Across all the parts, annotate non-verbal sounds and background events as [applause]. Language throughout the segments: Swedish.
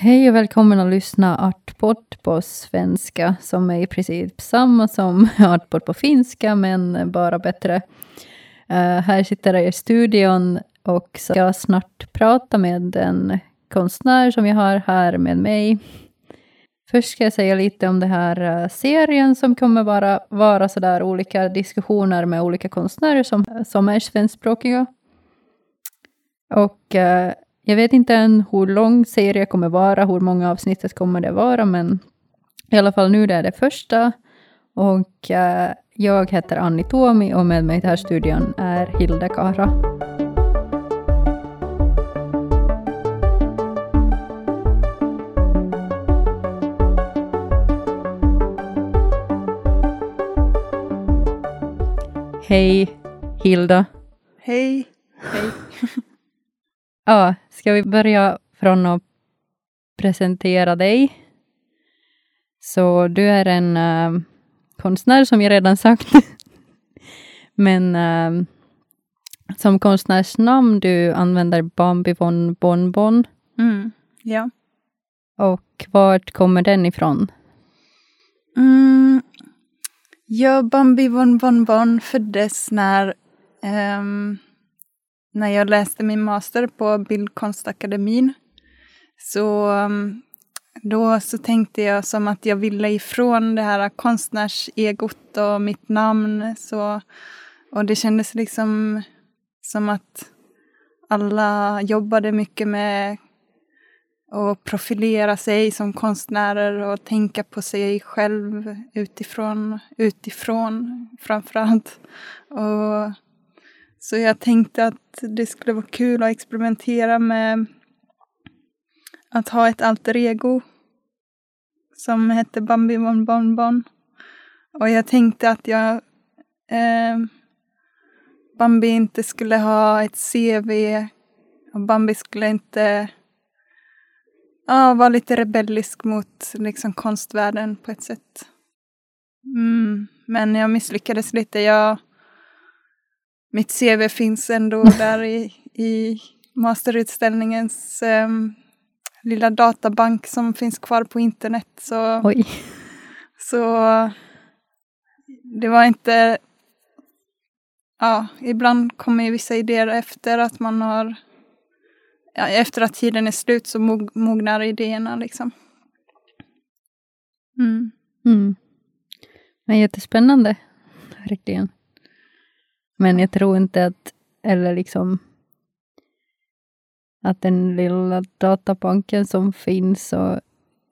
Hej och välkommen att lyssna Artpod på svenska, som är i princip samma som [laughs] Artpod på finska, men bara bättre. Uh, här sitter jag i studion och ska snart prata med en konstnär som jag har här med mig. Först ska jag säga lite om den här eh, serien som kommer vara, vara sådär olika diskussioner med olika konstnärer som, som är svenskspråkiga. Och uh, jag vet inte än hur lång serien kommer vara, hur många avsnittet kommer det vara, men i alla fall nu det är det första. Och uh, jag heter Anni Tuomi och med mig i den här studion är Hilda Kara. Hej Hilda. Hej. Hej. [laughs] Ja, ska vi börja från att presentera dig? Så du är en uh, konstnär som jag redan sagt. [laughs] Men uh, som konstnärsnamn du använder Bambi von Bonbon. Mm, ja. Och vart kommer den ifrån? Mm, ja, Bambi von Bonbon föddes när um, när jag läste min master på Bildkonstakademin. Så um, då så tänkte jag som att jag ville ifrån det här konstnärsegot och mitt namn. Så, och det kändes liksom som att alla jobbade mycket med att profilera sig som konstnärer och tänka på sig själv utifrån, utifrån framförallt. Och så jag tänkte att det skulle vara kul att experimentera med att ha ett alter ego som hette Bambi Won Bon Bon. Och jag tänkte att jag eh, Bambi inte skulle ha ett CV och Bambi skulle inte ja, vara lite rebellisk mot liksom, konstvärlden på ett sätt. Mm, men jag misslyckades lite. Jag mitt CV finns ändå [laughs] där i, i masterutställningens um, lilla databank som finns kvar på internet. Så, Oj. så det var inte... Ja, ibland kommer vissa idéer efter att man har... Ja, efter att tiden är slut så mog, mognar idéerna liksom. Mm. Mm. Men jättespännande, verkligen. Men jag tror inte att, eller liksom, att den lilla databanken som finns, så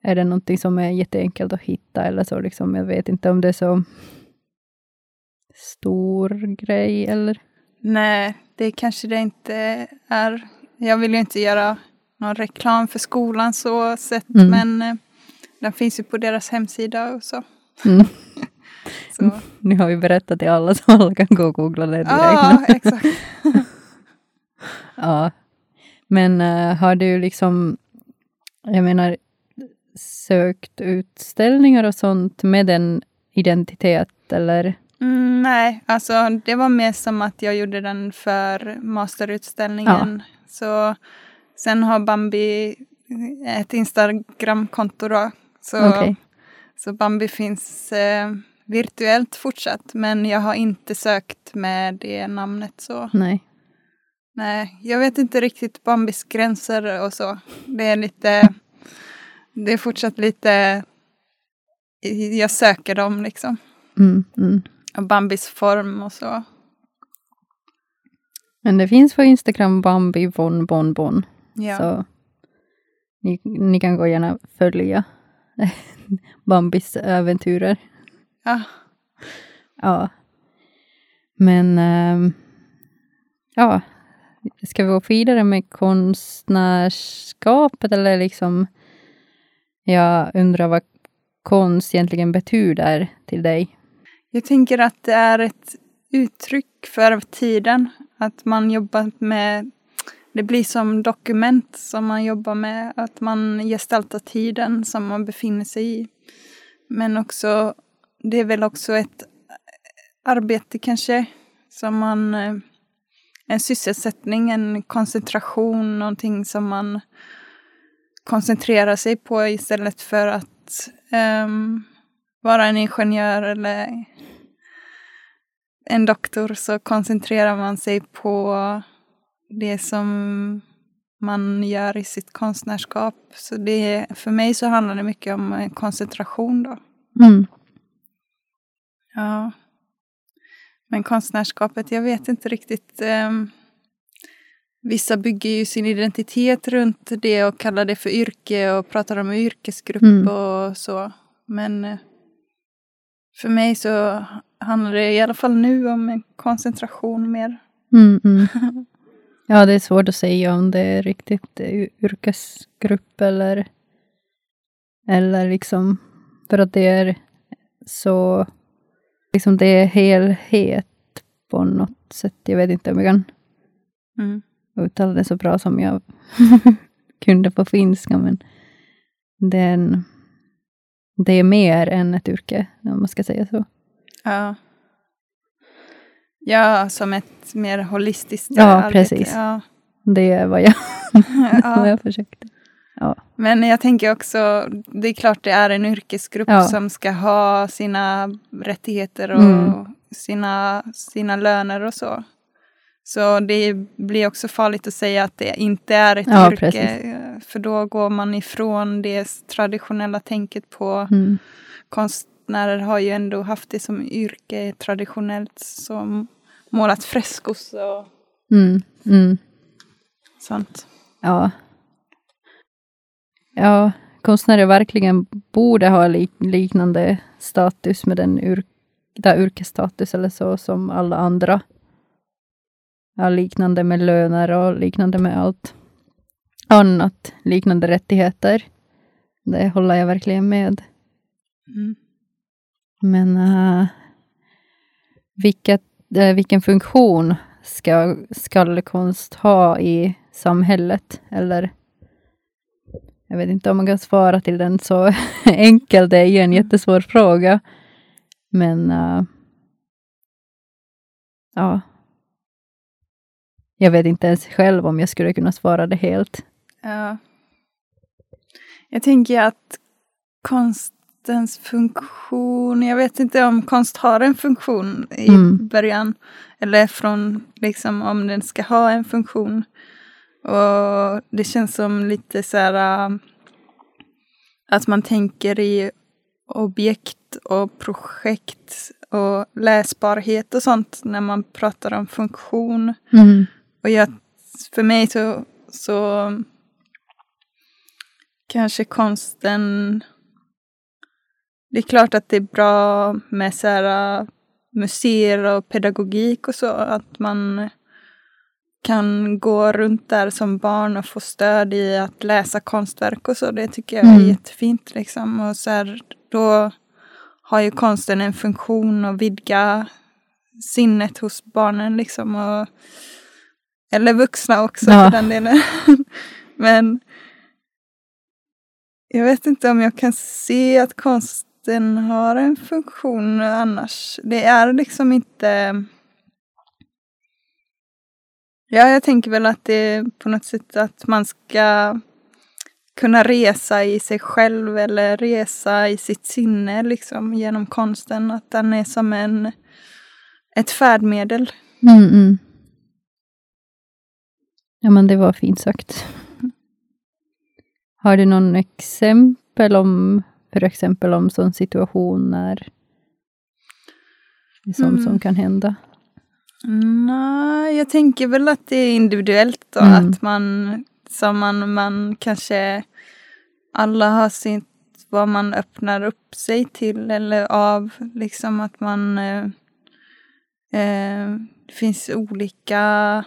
är det någonting som är jätteenkelt att hitta eller så. Liksom, jag vet inte om det är så stor grej eller? Nej, det kanske det inte är. Jag vill ju inte göra någon reklam för skolan så sett, mm. men eh, den finns ju på deras hemsida och så. Mm. [laughs] Så. Nu har vi berättat till alla så alla kan gå och googla det direkt. Ja, [laughs] exakt. [laughs] ja. Men uh, har du liksom, jag menar, sökt utställningar och sånt med den identitet eller? Mm, nej, alltså det var mer som att jag gjorde den för masterutställningen. Ja. Så sen har Bambi ett Instagramkonto då. Så, okay. så Bambi finns eh, virtuellt fortsatt, men jag har inte sökt med det namnet så. Nej. Nej, jag vet inte riktigt Bambis gränser och så. Det är lite, det är fortsatt lite, jag söker dem liksom. Mm, mm. Och Bambis form och så. Men det finns på Instagram Bambi von bon bon. Ja. Så ni, ni kan gå gärna följa [laughs] Bambis äventyrer. Ja. Ja. Men ähm, ja, ska vi gå vidare med konstnärskapet eller liksom jag undrar vad konst egentligen betyder till dig? Jag tänker att det är ett uttryck för tiden. Att man jobbar med, det blir som dokument som man jobbar med. Att man gestaltar tiden som man befinner sig i. Men också det är väl också ett eh, arbete kanske som man... Eh, en sysselsättning, en koncentration, någonting som man koncentrerar sig på istället för att um, vara en ingenjör eller en doktor så koncentrerar man sig på det som man gör i sitt konstnärskap. Så det, för mig så handlar det mycket om eh, koncentration då. Mm. Ja. Men konstnärskapet, jag vet inte riktigt. Um, vissa bygger ju sin identitet runt det och kallar det för yrke och pratar om yrkesgrupp mm. och så. Men uh, för mig så handlar det i alla fall nu om en koncentration mer. Mm, mm. [laughs] Ja, det är svårt att säga om det är riktigt yrkesgrupp eller, eller liksom för att det är så, liksom det är helhet på något sätt. Jag vet inte om jag kan mm. uttala det så bra som jag [laughs] kunde på finska, men det är, en, det är mer än ett yrke, om man ska säga så. Ja. Ja, som ett mer holistiskt ja, arbete. Precis. Ja, precis. Det är vad jag, [laughs] [laughs] vad jag försökte. Ja. Men jag tänker också, det är klart det är en yrkesgrupp ja. som ska ha sina rättigheter och mm. sina, sina löner och så. Så det blir också farligt att säga att det inte är ett ja, yrke. Precis. För då går man ifrån det traditionella tänket på mm. konstnärer har ju ändå haft det som yrke traditionellt. Som målat freskos och mm. Mm. sånt. Ja, Ja, konstnärer verkligen borde ha lik liknande status med den ur yrkesstatus eller så som alla andra. Ja, liknande med löner och liknande med allt annat, liknande rättigheter. Det håller jag verkligen med. Mm. Men uh, vilket, uh, vilken funktion ska skallkonst ha i samhället? Eller jag vet inte om man kan svara till den så [laughs] enkelt, det är ju en jättesvår fråga. Men uh, ja. Jag vet inte ens själv om jag skulle kunna svara det helt. Ja. Jag tänker att konstens funktion, jag vet inte om konst har en funktion i mm. början. Eller från liksom om den ska ha en funktion. Och det känns som lite så här äh, att man tänker i objekt och projekt och läsbarhet och sånt när man pratar om funktion. Mm. Och jag, för mig så, så kanske konsten det är klart att det är bra med så här, äh, museer och pedagogik och så, att man kan gå runt där som barn och få stöd i att läsa konstverk och så. Det tycker jag är mm. jättefint. Liksom. Och så här, då har ju konsten en funktion att vidga sinnet hos barnen. Liksom, och, eller vuxna också ja. för den delen. [laughs] Men jag vet inte om jag kan se att konsten har en funktion annars. Det är liksom inte Ja, jag tänker väl att det är på något sätt att man ska kunna resa i sig själv eller resa i sitt sinne liksom genom konsten. Att den är som en, ett färdmedel. Mm, mm. Ja, men det var fint sagt. Har du någon exempel om, för exempel om sån situation när sånt mm. som kan hända? Nej, jag tänker väl att det är individuellt då. Mm. Att man, som man, man kanske, alla har sitt, vad man öppnar upp sig till eller av. Liksom att man, eh, eh, det finns olika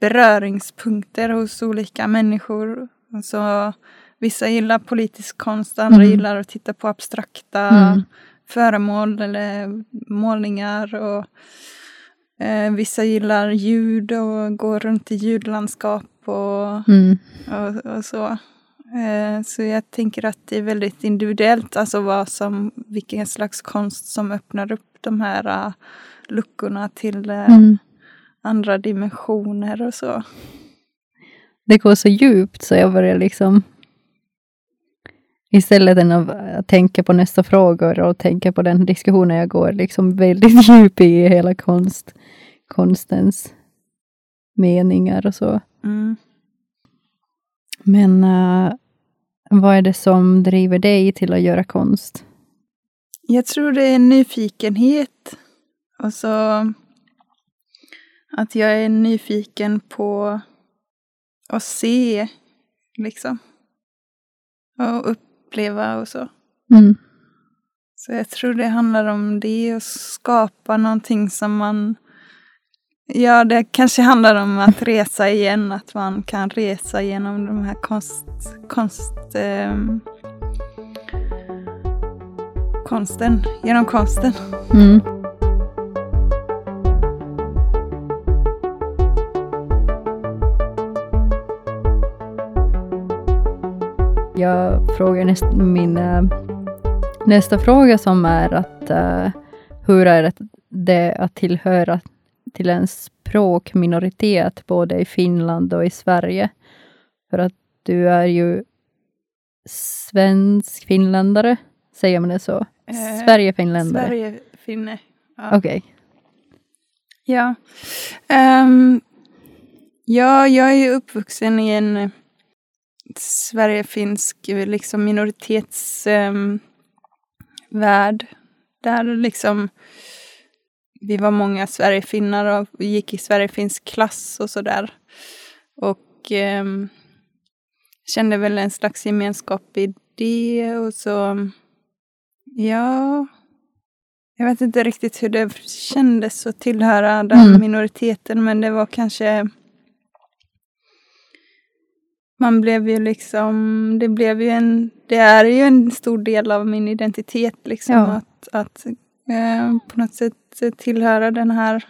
beröringspunkter hos olika människor. Så, vissa gillar politisk konst, andra mm. gillar att titta på abstrakta mm. föremål eller målningar. och Eh, vissa gillar ljud och går runt i ljudlandskap och, mm. och, och, så. Eh, så jag tänker att det är väldigt individuellt, alltså vad som, vilken slags konst som öppnar upp de här uh, luckorna till uh, mm. andra dimensioner och så. Det går så djupt så jag börjar liksom istället än att tänka på nästa frågor och tänka på den diskussionen jag går liksom väldigt [laughs] djup i hela konst, konstens meningar och så. Mm. Men uh, vad är det som driver dig till att göra konst? Jag tror det är nyfikenhet. Och så att jag är nyfiken på att se, liksom. Och uppleva och så. Mm. Så jag tror det handlar om det, att skapa någonting som man... Ja, det kanske handlar om att resa igen, att man kan resa genom de här konst... konst eh, konsten, genom konsten. Mm. Jag frågar näst, min äh, nästa fråga som är att äh, hur är det att tillhöra till en språkminoritet både i Finland och i Sverige? För att du är ju svensk finländare, säger man det så? Eh, Sverige-finländare? Sverige-finne. Ja. Okej. Ja. Ehm, ja, jag är ju uppvuxen i en eh, Sverigefinsk liksom minoritetsvärld. där liksom vi var många Sverigefinnar och gick i Sverigefinsk klass och sådär. Och ehm, kände väl en slags gemenskap i det och så Ja, jag vet inte riktigt hur det kändes att tillhöra den Mm. minoriteten, men det var kanske... Man blev ju liksom, det blev ju en, det är ju en stor del av min identitet liksom Ja. att, att eh, på något sätt tillhöra den här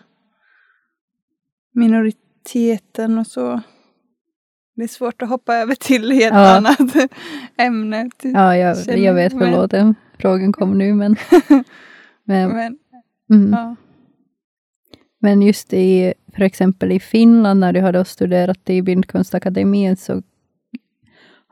minoriteten och så. Det är svårt att hoppa över till ett Ja. annat [laughs] ämne. Ja, jag, jag vet, men- frågan kom nu, men... [laughs] men, Men, mm. ja. men just i, för exempel i Finland, när du har då studerat i Bildkonstakademin, så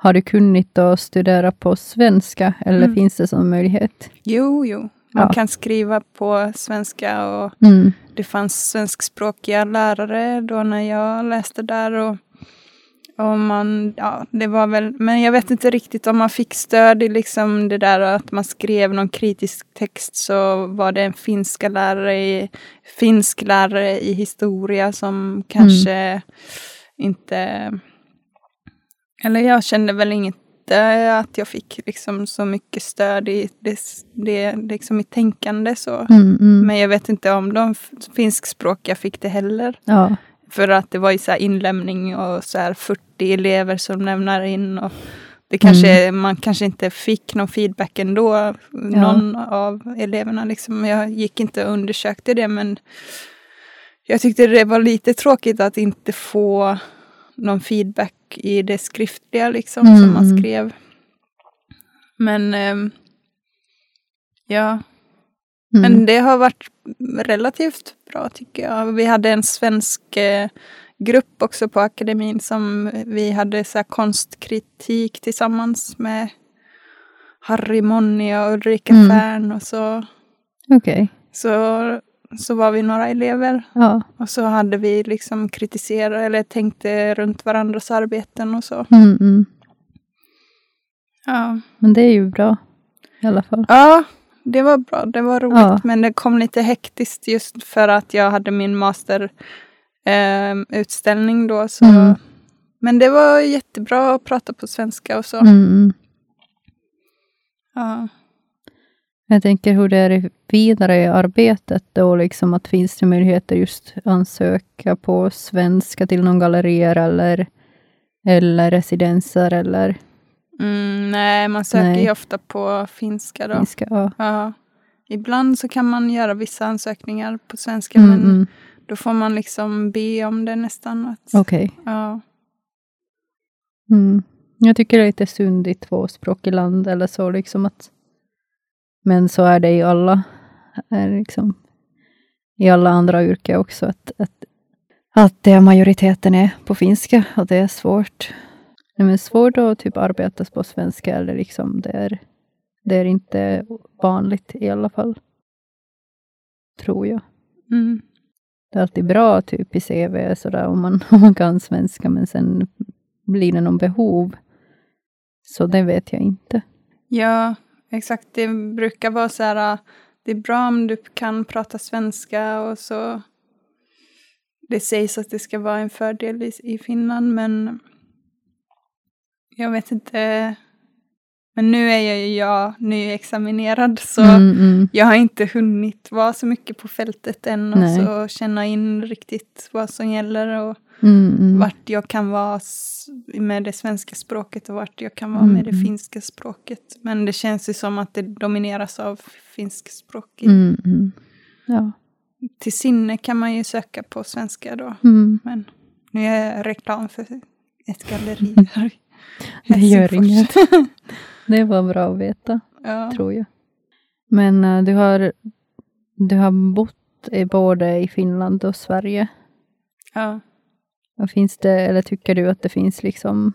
har du kunnat att studera på svenska, eller Mm. finns det som möjlighet? Jo, jo. Man Ja. kan skriva på svenska och Mm. det fanns svenskspråkiga lärare då när jag läste där. Och, och man, ja, det var väl, men jag vet inte riktigt om man fick stöd i liksom det där att man skrev någon kritisk text så var det en finska lärare i, finsk lärare i historia som kanske inte... Eller jag kände väl inte att jag fick liksom så mycket stöd i det, det liksom i tänkande så. Mm, mm. Men jag vet inte om de finskspråkiga fick det heller. Ja, För att det var ju så här inlämning och så här 40 elever som lämnar in. Och det kanske, Man kanske inte fick någon feedback ändå, någon av eleverna. Liksom. Jag gick inte och undersökte det men jag tyckte det var lite tråkigt att inte få någon feedback i det skriftliga liksom, som Mm, man mm. skrev. Men ehm, ja, mm. men det har varit relativt bra tycker jag. Vi hade en svensk eh, grupp också på akademin som vi hade så här konstkritik tillsammans med Harry Monni och Ulrika Mm. Färn och så, okej. så, så var vi några elever. Ja. Och så hade vi liksom kritiserat eller tänkte runt varandras arbeten och så. Mm, mm. Ja. Men det är ju bra i alla fall. Ja, det var bra. Det var roligt. Ja. Men det kom lite hektiskt just för att jag hade min masterutställning utställning då. Så. Mm. Men det var jättebra att prata på svenska och så. Mm, mm. Ja. Jag tänker hur det är vidare i arbetet då, liksom att finns det möjligheter just ansöka på svenska till någon gallerier eller, eller residenser eller Mm, nej, man söker Nej. ju ofta på finska då. finska? Ja. Ja. Ibland så kan man göra vissa ansökningar på svenska Mm, men mm. då får man liksom be om det nästan. Okej. ja. Mm. Jag tycker det är lite synd i tvåspråkig land eller så liksom att men så är det i alla är liksom, i alla andra yrken också att, att, att det majoriteten är på finska och det är svårt. Nej, men svårt att typ arbeta på svenska, eller liksom det är, det är inte vanligt i alla fall. Tror jag. Mm. Det är alltid bra typ i CV sådär, om, man, [laughs] om man kan svenska, men sen blir det någon behov. Så det vet jag inte. Ja, exakt. Det brukar vara så här, det är bra om du kan prata svenska och så. Det sägs att det ska vara en fördel i, i Finland, men jag vet inte. Men nu är jag ju jag nyexaminerad så Mm, mm. jag har inte hunnit vara så mycket på fältet än och Nej. så känna in riktigt vad som gäller och Mm, mm. vart jag kan vara med det svenska språket och vart jag kan vara Mm, med det mm. finska språket. Men det känns ju som att det domineras av finskspråkig. Mm, mm. Ja. Till sinne kan man ju söka på svenska då. Mm. Men nu är jag reklam för ett galleri [laughs] här. Det gör inget. [laughs] Det var bra att veta, Ja. tror jag. Men eh, du, har, du har bott i både i Finland och Sverige. ja. Och finns det, eller tycker du att det finns liksom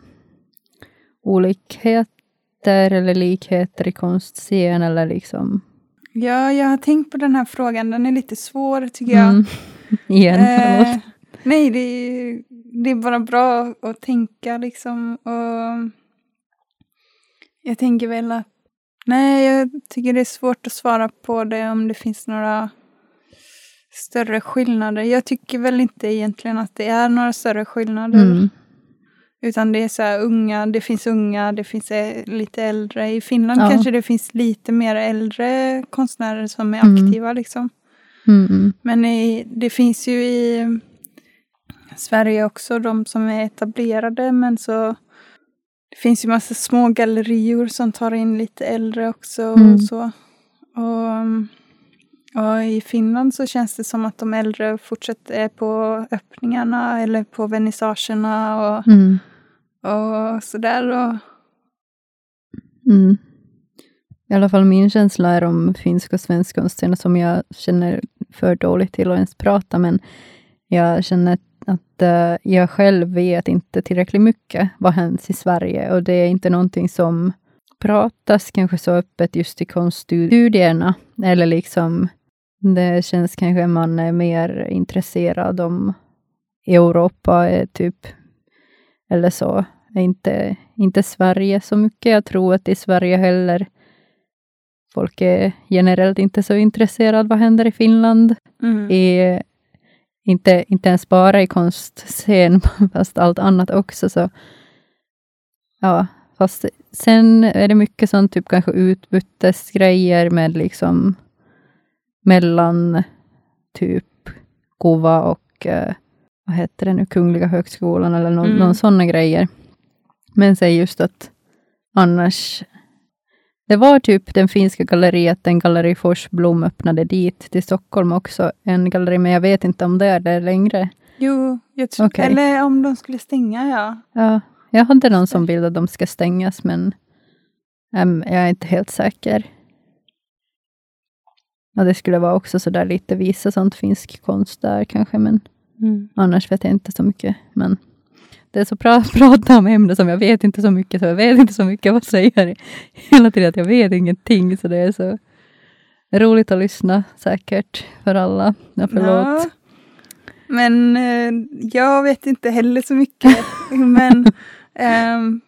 olikheter eller likheter i konstscen eller liksom? ja, jag har tänkt på den här frågan. Den är lite svår tycker jag. Mm. [laughs] Igen, Eh, nej, det är, det är bara bra att tänka liksom. Och jag tänker väl att, nej, jag tycker det är svårt att svara på det om det finns några större skillnader. Jag tycker väl inte egentligen att det är några större skillnader. Mm. Utan det är så här unga, det finns unga, det finns eh, lite äldre. I Finland Ja. kanske det finns lite mer äldre konstnärer som är Mm. aktiva liksom. Mm, mm. Men i, det finns ju i Sverige också de som är etablerade men så det finns ju massa små gallerior som tar in lite äldre också Mm. och så. Och, och i Finland så känns det som att de äldre fortsätter på öppningarna eller på vernissagerna och, Mm. och sådär. Och, Mm. I alla fall min känsla är om finsk och svensk konstscen som jag känner för dåligt till att ens prata, men jag känner att eh, jag själv vet inte tillräckligt mycket vad händer i Sverige och det är inte någonting som pratas kanske så öppet just i konststudierna. Eller liksom, det känns kanske man är mer intresserad om Europa är typ, eller så, är inte, inte Sverige så mycket. Jag tror att i Sverige heller folk är generellt inte så intresserade vad händer i Finland. mm, I, inte, inte ens bara i konstscen, [laughs] fast allt annat också. Så, ja, fast sen är det mycket sånt, typ kanske utbytesgrejer med liksom mellan typ Kova och eh, vad heter det nu, Kungliga högskolan eller någon, Mm. någon sådana grejer. Men säg just att annars det var typ den finska galleriet, den galleri Forsblom öppnade dit till Stockholm också, en galleri, men jag vet inte om det är där längre. jo, jag tror, Okej. eller om de skulle stänga ja. Ja, jag hade någon som bild att de ska stängas, men em, jag är inte helt säker. Ja, det skulle vara också så där lite visa sånt finsk konst där kanske, men annars vet jag inte så mycket. Men det är så bra att [laughs] prata om ämnen som jag vet inte så mycket, så jag vet inte så mycket vad säger [laughs] hela tiden att jag vet ingenting, så det är så roligt att lyssna säkert för alla. Ja, förlåt. Ja. Men eh, jag vet inte heller så mycket. [laughs] men ehm,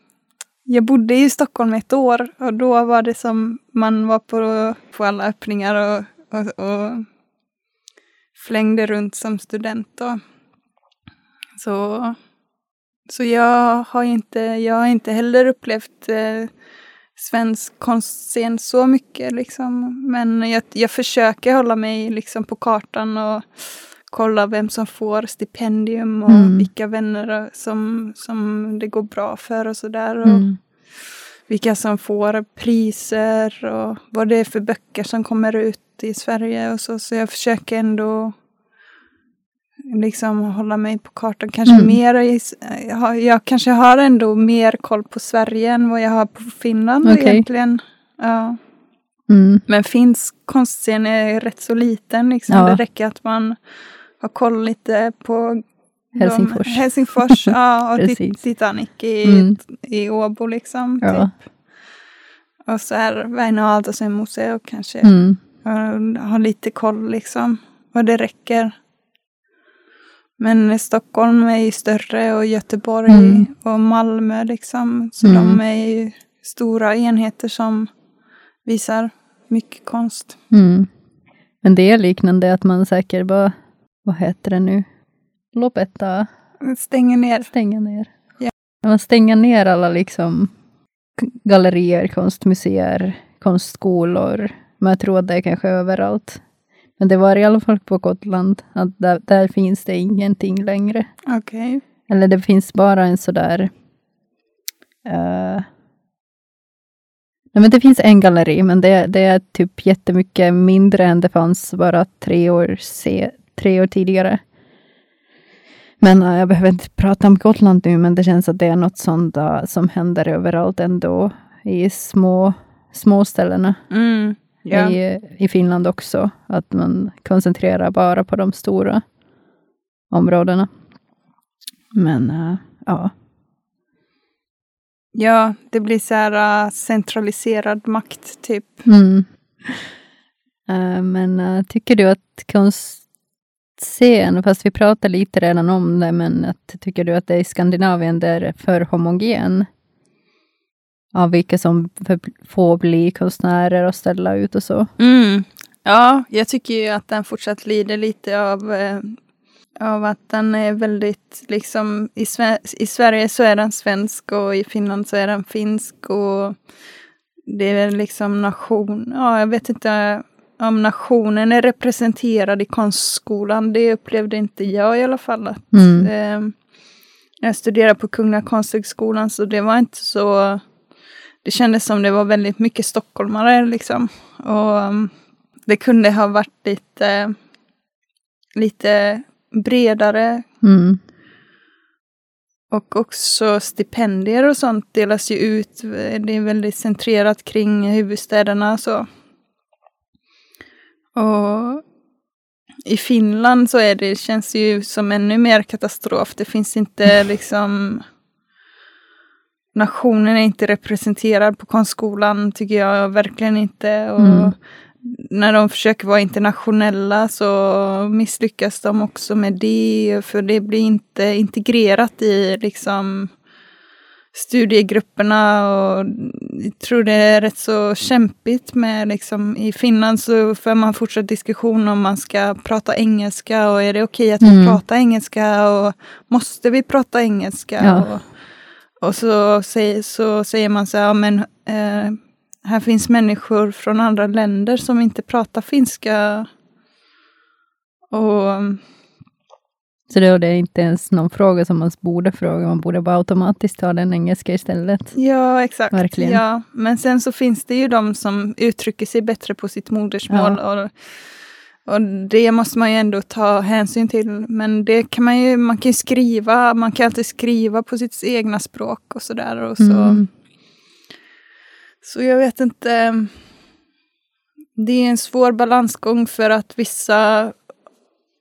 jag bodde i Stockholm ett år och då var det som man var på, på alla öppningar och, och, och flängde runt som student. Då. Så, så jag, har inte, jag har inte heller upplevt eh, svensk konstscen så mycket. Liksom. Men jag, jag försöker hålla mig liksom på kartan och kolla vem som får stipendium och Mm. vilka vänner som, som det går bra för och sådär. Och Mm. vilka som får priser och vad det är för böcker som kommer ut i Sverige och så. Så jag försöker ändå liksom hålla mig på kartan. Kanske Mm. mer i, jag, jag kanske har ändå mer koll på Sverige än vad jag har på Finland Okej. egentligen. Ja. Mm. Men finsk konstscen är rätt så liten. Liksom. Ja. Det räcker att man har koll lite på Helsingfors. De, Helsingfors, ja, [laughs] och. Titanic i, Mm. i Åbo liksom. Ja. Typ. Och så här Väinö Aaltosen museum kanske. Mm. Och ha lite koll liksom. Och det räcker. Men Stockholm är ju större och Göteborg Mm. och Malmö liksom. Så Mm. de är ju stora enheter som visar mycket konst. Mm. Men det är liknande att man säkert bara, vad heter det nu, lopeta, Stänger ner. stänga ner. Ja. Man stänger ner alla liksom gallerier, konstmuseer, konstskolor. Men jag tror det är kanske överallt. Men det var i alla fall på Gotland, att där, där finns det ingenting längre. Okej. Eller det finns bara en sådär... Uh, nej men det finns en galleri, men det, det är typ jättemycket mindre än det fanns bara tre år, se, tre år tidigare. Men eh, jag behöver inte prata om Gotland nu, men det känns att det är något sånt som händer överallt ändå. I små, små ställena. Mm. Ja. I, I Finland också. Att man koncentrerar bara på de stora områdena. Men eh, ja. ja, det blir så här uh, centraliserad makt typ. Mm. Eh, men eh, tycker du att konstscen, fast vi pratade lite redan om det, men att, tycker du att det i Skandinavien det är för homogen? Av vilka som får bli konstnärer och ställa ut och så. Mm. Ja, jag tycker ju att den fortsatt lider lite av, eh, av att den är väldigt, liksom, i, Sve- i Sverige så är den svensk och i Finland så är den finsk och det är liksom nation, ja jag vet inte om nationen är representerad i konstskolan, det upplevde inte jag i alla fall. Att, Mm. eh, jag studerade på Kungliga Konsthögskolan så det var inte så det kändes som det var väldigt mycket stockholmare liksom. Och um, det kunde ha varit lite, lite bredare. Mm. Och också stipendier och sånt delas ju ut. Det är väldigt centrerat kring huvudstäderna så. Och i Finland så är det, känns det ju som ännu mer katastrof. Det finns inte [laughs] liksom nationen är inte representerad på konstskolan, tycker jag verkligen inte. Och Mm. När de försöker vara internationella så misslyckas de också med det, för det blir inte integrerat i liksom studiegrupperna och jag tror det är rätt så kämpigt med liksom i Finland så för man fortsatt diskussion om man ska prata engelska och är det okej att vi Mm. pratar engelska och måste vi prata engelska? Ja. Och, och så, säger, så säger man så här, ja, men eh, här finns människor från andra länder som inte pratar finska. Och Så då det är inte ens någon fråga som man borde fråga, man borde bara automatiskt ta den engelska istället. ja, exakt. Verkligen. Ja. Men sen så finns det ju de som uttrycker sig bättre på sitt modersmål. Och, och det måste man ju ändå ta hänsyn till. Men det kan man ju, man kan ju skriva, man kan alltid skriva på sitt egna språk och sådär. Och så. Mm. Så jag vet inte. Det är en svår balansgång för att vissa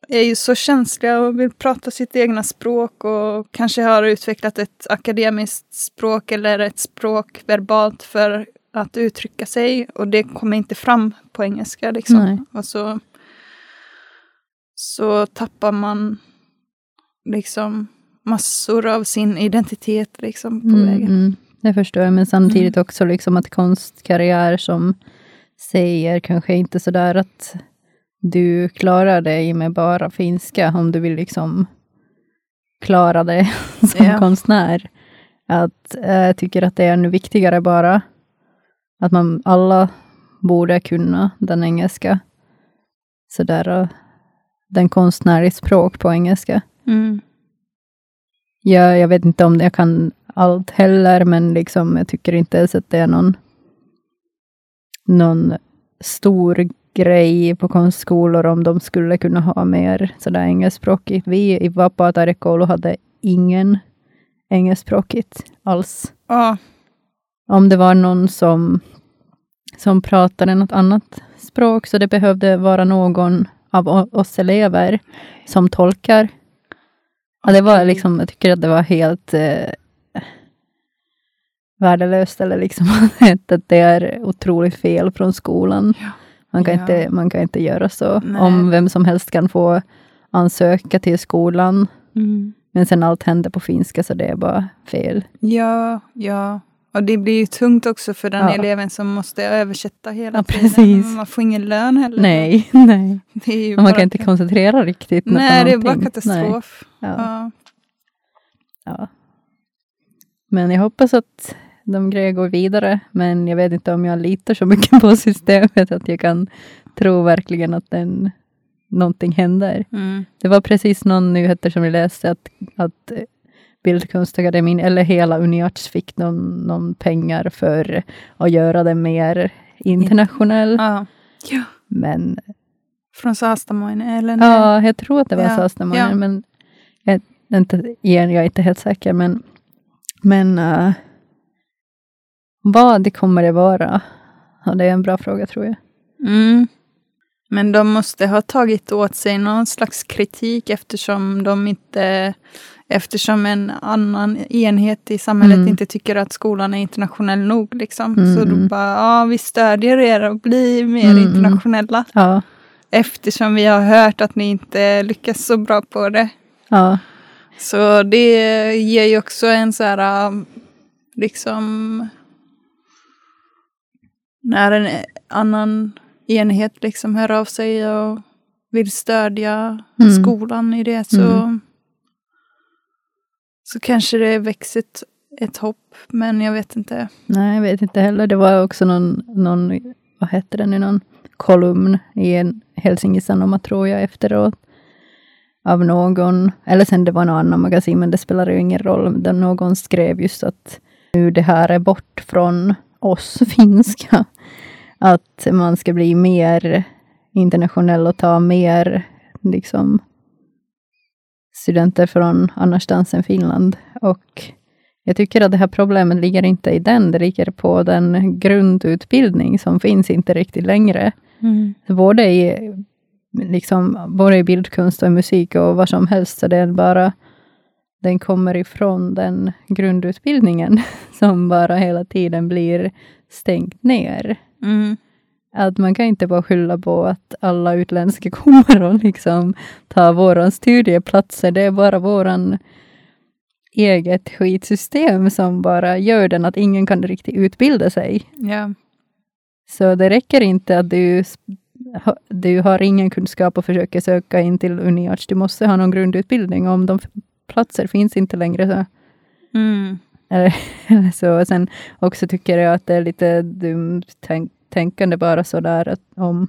är ju så känsliga och vill prata sitt egna språk och kanske har utvecklat ett akademiskt språk eller ett språk verbalt för att uttrycka sig och det kommer inte fram på engelska liksom. Nej. Och så, så tappar man liksom massor av sin identitet liksom på Mm, vägen. mm, det förstår jag, men samtidigt också liksom att konstkarriär som säger kanske inte sådär att du klarar dig med bara finska om du vill liksom klara det [laughs] som Ja. konstnär. Att eh, jag tycker att det är ännu viktigare bara att man alla borde kunna den engelska. Sådär, eh, den konstnärligt språk på engelska. Mm. Jag, jag vet inte om jag kan allt heller, men liksom, jag tycker inte ens att det är någon, någon stor grej på konstskolor om de skulle kunna ha mer sådär engelskspråkigt. Vi i Vapaatarekoulu hade ingen engelskspråkigt alls. Ja, Om det var någon som, som pratade något annat språk, så det behövde vara någon av oss elever som tolkar Ja, det var liksom, jag tycker att det var helt eh, värdelöst, eller liksom [laughs] att det är otroligt fel från skolan. Man kan, Ja. inte, man kan inte göra så. Nej. Om vem som helst kan få ansöka till skolan, Mm. men sen allt händer på finska, så det är bara fel. Ja, ja. Och det blir ju tungt också för den Ja. eleven som måste översätta hela Ja, tiden. precis. Man får ingen lön heller. Nej, [laughs] nej. Det man kan inte koncentrera riktigt. Nej, det är bara katastrof. Nej. Ja. Ja. Men jag hoppas att de grejer går vidare, men jag vet inte om jag litar så mycket på systemet att jag kan tro verkligen att den, någonting händer. Mm. Det var precis någon nyheter som vi läste att, att Bildkonstakademin, eller hela Uniarts, fick någon, någon pengar för att göra det mer internationell. Ja. ja. Men Från Saastamoinen, eller? nej? ja, jag tror att det var Ja, Saastamoinen, ja. men jag, är inte, igen, jag är inte helt säker. Men, men eh, vad det kommer det vara? Ja, det är en bra fråga tror jag. Mm. Men de måste ha tagit åt sig någon slags kritik eftersom de inte Eftersom en annan enhet i samhället Mm. inte tycker att skolan är internationell nog. Liksom. Mm, Så då mm. bara, ja vi stödjer er och blir mer Mm, mm. internationella. Ja, Eftersom vi har hört att ni inte lyckas så bra på det. ja, Så det ger ju också en så här, um, liksom, när en annan enhet liksom hör av sig och vill stödja Mm. skolan i det så, Mm så kanske det växer ett, ett hopp, men jag vet inte. nej jag vet inte heller. Det var också någon, någon vad hette det nu, någon kolumn i en Helsingin Sanoma tror jag efteråt. Av någon, eller sen det var någon annan magasin, men det spelar ju ingen roll. Där någon skrev just att nu det här är bort från oss [laughs] finska. Att man ska bli mer internationell och ta mer liksom studenter från annanstans än Finland. Och jag tycker att det här problemet ligger inte i den, det ligger på den grundutbildning som finns inte riktigt längre. Både i, liksom, både i bildkonst och i musik och vad som helst, så det är bara den kommer ifrån den grundutbildningen [laughs] som bara hela tiden blir stängt ner. Mm. Att man kan inte bara skylla på att alla utländska [laughs] kommer och liksom ta våra studieplatser. Det är bara våran eget skitsystem som bara gör den att ingen kan riktigt utbilda sig. Ja. Så det räcker inte att du, du har ingen kunskap och försöker söka in till Uniarts. Du måste ha någon grundutbildning. Om de platser finns inte längre så Mm. eller, [laughs] eller så. Sen också tycker jag att det är lite dumt tänk, tänkande bara sådär att om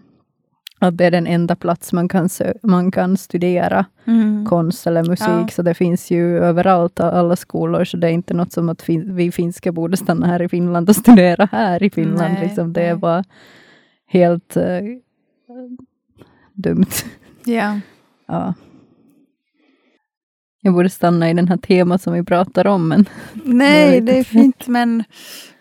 att det är den enda plats man kan, man kan studera Mm. konst eller musik. Ja. Så det finns ju överallt, alla skolor. Så det är inte något som att fin- vi finska borde stanna här i Finland och [laughs] studera här i Finland. Nej, liksom. Det nej. bara helt eh, dumt. Ja. Ja. Jag borde stanna i den här temat som vi pratar om, men Nej, det är fint, men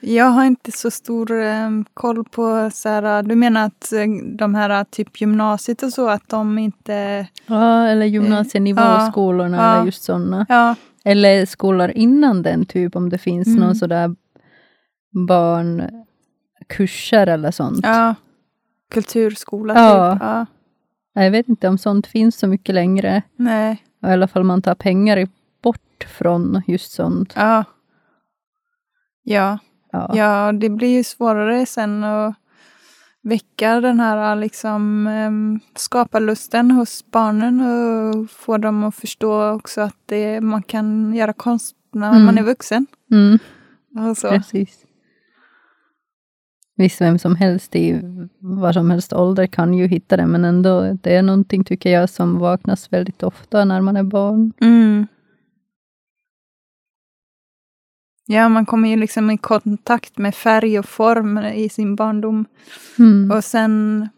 jag har inte så stor eh, koll på så här, du menar att eh, de här typ gymnasiet och så, att de inte, Ja, eller gymnasienivåskolorna ja. eller just sådana. ja, Eller skolor innan den, typ om det finns Mm. någon sådär barnkurser eller sånt. ja, kulturskola Ja. typ. Ja, Jag vet inte om sånt finns så mycket längre. nej, I alla fall man tar pengar bort från just sånt. ja. Ja, Ja. ja, det blir ju svårare sen att väcka den här liksom skaparlusten hos barnen och få dem att förstå också att det, man kan göra konst när Mm. man är vuxen. Mm, Och så. precis. Visst, vem som helst i vad som helst ålder kan ju hitta det, men ändå, det är någonting tycker jag som vaknas väldigt ofta när man är barn. Mm. Ja, man kommer ju liksom i kontakt med färg och form i sin barndom. Mm. Och sen